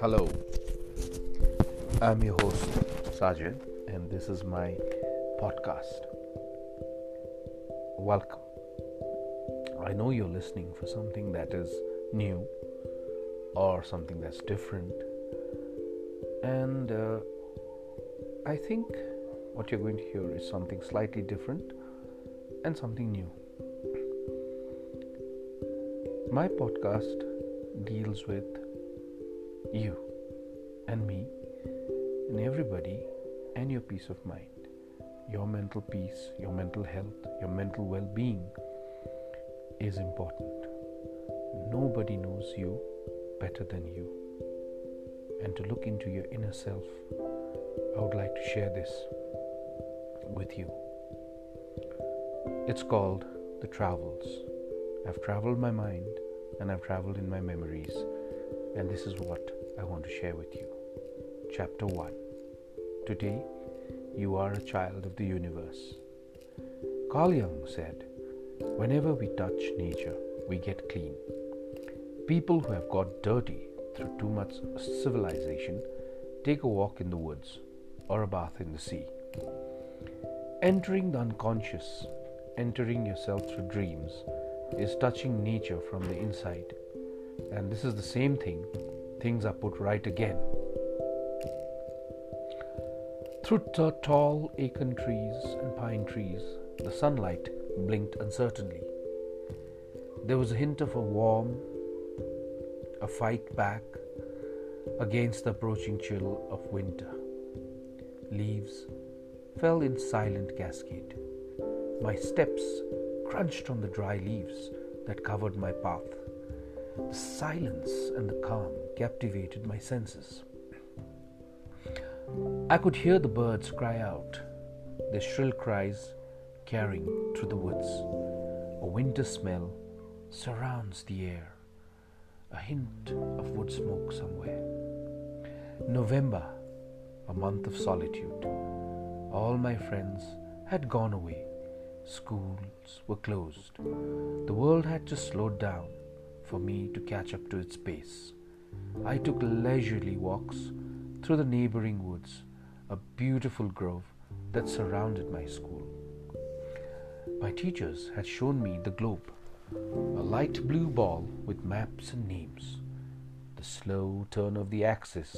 Hello, I'm your host, Sajid, and this is my podcast. Welcome. I know you're listening for something that is new or something that's different, and uh, I think what you're going to hear is something slightly different and something new. My podcast deals with you and me and everybody and your peace of mind, your mental peace, your mental health, your mental well being is important. Nobody knows you better than you. And to look into your inner self, I would like to share this with you. It's called The Travels. I've traveled my mind and I've traveled in my memories, and this is what I want to share with you. Chapter 1 Today, you are a child of the universe. Carl Jung said, Whenever we touch nature, we get clean. People who have got dirty through too much civilization take a walk in the woods or a bath in the sea. Entering the unconscious, entering yourself through dreams, is touching nature from the inside. And this is the same thing things are put right again. Through t- tall acorn trees and pine trees, the sunlight blinked uncertainly. There was a hint of a warm, a fight back against the approaching chill of winter. Leaves fell in silent cascade. My steps crunched on the dry leaves that covered my path. The silence and the calm captivated my senses. I could hear the birds cry out, their shrill cries carrying through the woods. A winter smell surrounds the air, a hint of wood smoke somewhere. November, a month of solitude. All my friends had gone away. Schools were closed. The world had just slowed down for me to catch up to its pace. I took leisurely walks through the neighboring woods, a beautiful grove that surrounded my school. My teachers had shown me the globe, a light blue ball with maps and names, the slow turn of the axis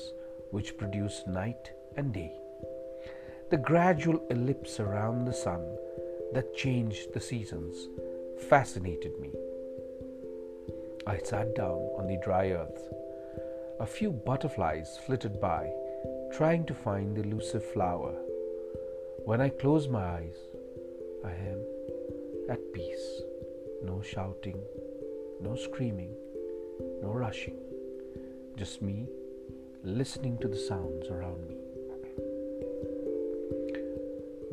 which produced night and day, the gradual ellipse around the sun that changed the seasons fascinated me. I sat down on the dry earth. A few butterflies flitted by, trying to find the elusive flower. When I close my eyes, I am at peace. No shouting, no screaming, no rushing. Just me listening to the sounds around me.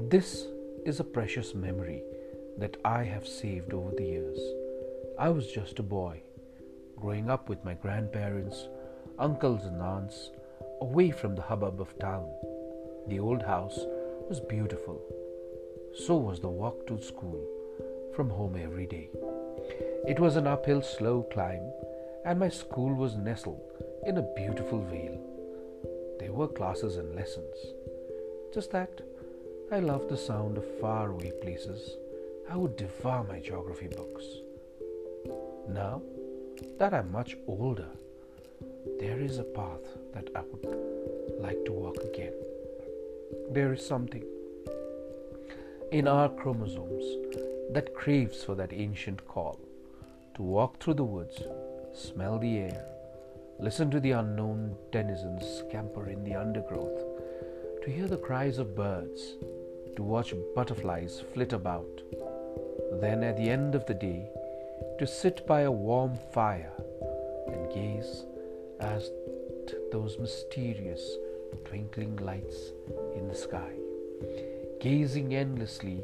This is a precious memory that I have saved over the years. I was just a boy growing up with my grandparents, uncles, and aunts, away from the hubbub of town. The old house was beautiful. So was the walk to school from home every day. It was an uphill, slow climb, and my school was nestled in a beautiful vale. There were classes and lessons. Just that I love the sound of faraway places. I would devour my geography books. Now, that I'm much older, there is a path that I would like to walk again. There is something in our chromosomes that craves for that ancient call to walk through the woods, smell the air, listen to the unknown denizens scamper in the undergrowth, to hear the cries of birds, to watch butterflies flit about. Then, at the end of the day, to sit by a warm fire and gaze at those mysterious twinkling lights in the sky, gazing endlessly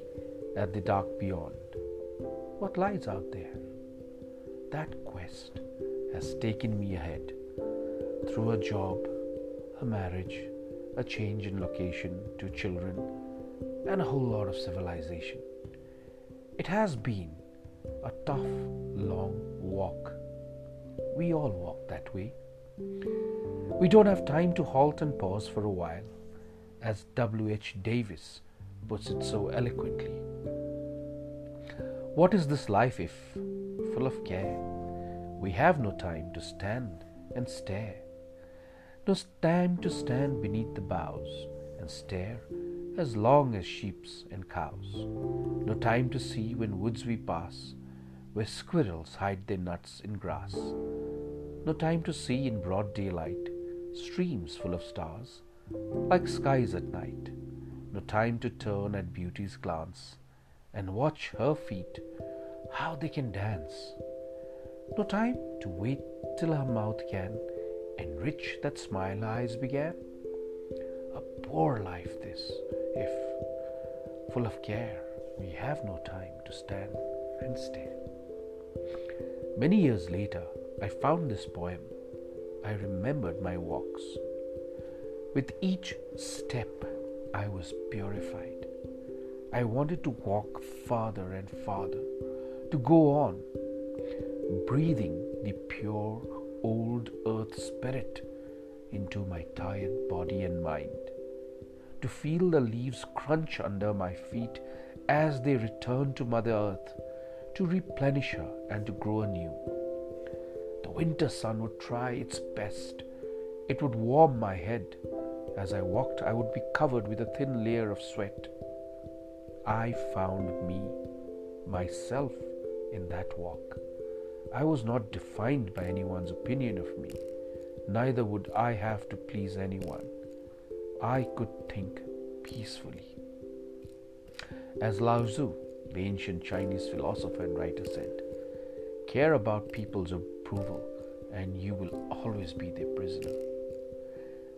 at the dark beyond. What lies out there? That quest has taken me ahead through a job, a marriage, a change in location to children, and a whole lot of civilization. It has been a tough, long walk. We all walk that way. We don't have time to halt and pause for a while, as W.H. Davis puts it so eloquently. What is this life if, full of care, we have no time to stand and stare? No time to stand beneath the boughs and stare as long as sheeps and cows. No time to see when woods we pass, where squirrels hide their nuts in grass. No time to see in broad daylight streams full of stars, like skies at night. No time to turn at beauty's glance and watch her feet, how they can dance. No time to wait till her mouth can enrich that smile eyes began. A poor life this, if, full of care, we have no time to stand and stare. Many years later, I found this poem. I remembered my walks. With each step, I was purified. I wanted to walk farther and farther, to go on, breathing the pure old earth spirit into my tired body and mind to feel the leaves crunch under my feet as they return to Mother Earth to replenish her and to grow anew. The winter sun would try its best. It would warm my head. As I walked, I would be covered with a thin layer of sweat. I found me, myself, in that walk. I was not defined by anyone's opinion of me, neither would I have to please anyone. I could think peacefully. As Lao Tzu, the ancient Chinese philosopher and writer, said, Care about people's approval, and you will always be their prisoner.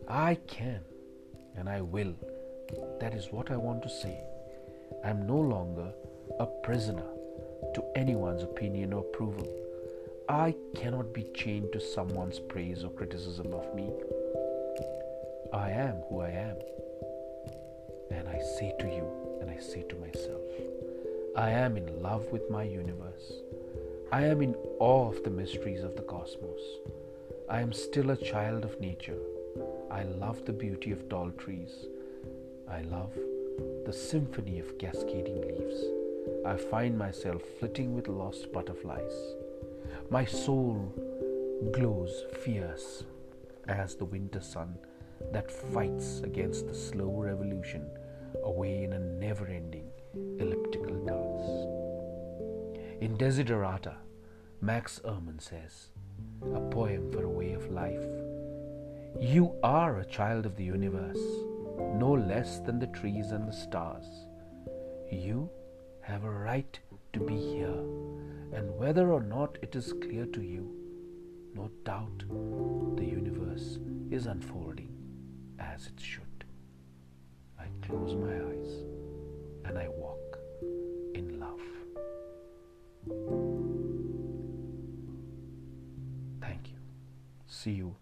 I can and I will. That is what I want to say. I am no longer a prisoner to anyone's opinion or approval. I cannot be chained to someone's praise or criticism of me. I am who I am. And I say to you, and I say to myself, I am in love with my universe. I am in awe of the mysteries of the cosmos. I am still a child of nature. I love the beauty of tall trees. I love the symphony of cascading leaves. I find myself flitting with lost butterflies. My soul glows fierce as the winter sun that fights against the slow revolution away in a never ending elliptical dance. In Desiderata, Max Ehrmann says, a poem for a way of life. You are a child of the universe, no less than the trees and the stars. You have a right to be here, and whether or not it is clear to you, no doubt the universe is unfolding as it should. I close my eyes and I walk in love. Thank you. See you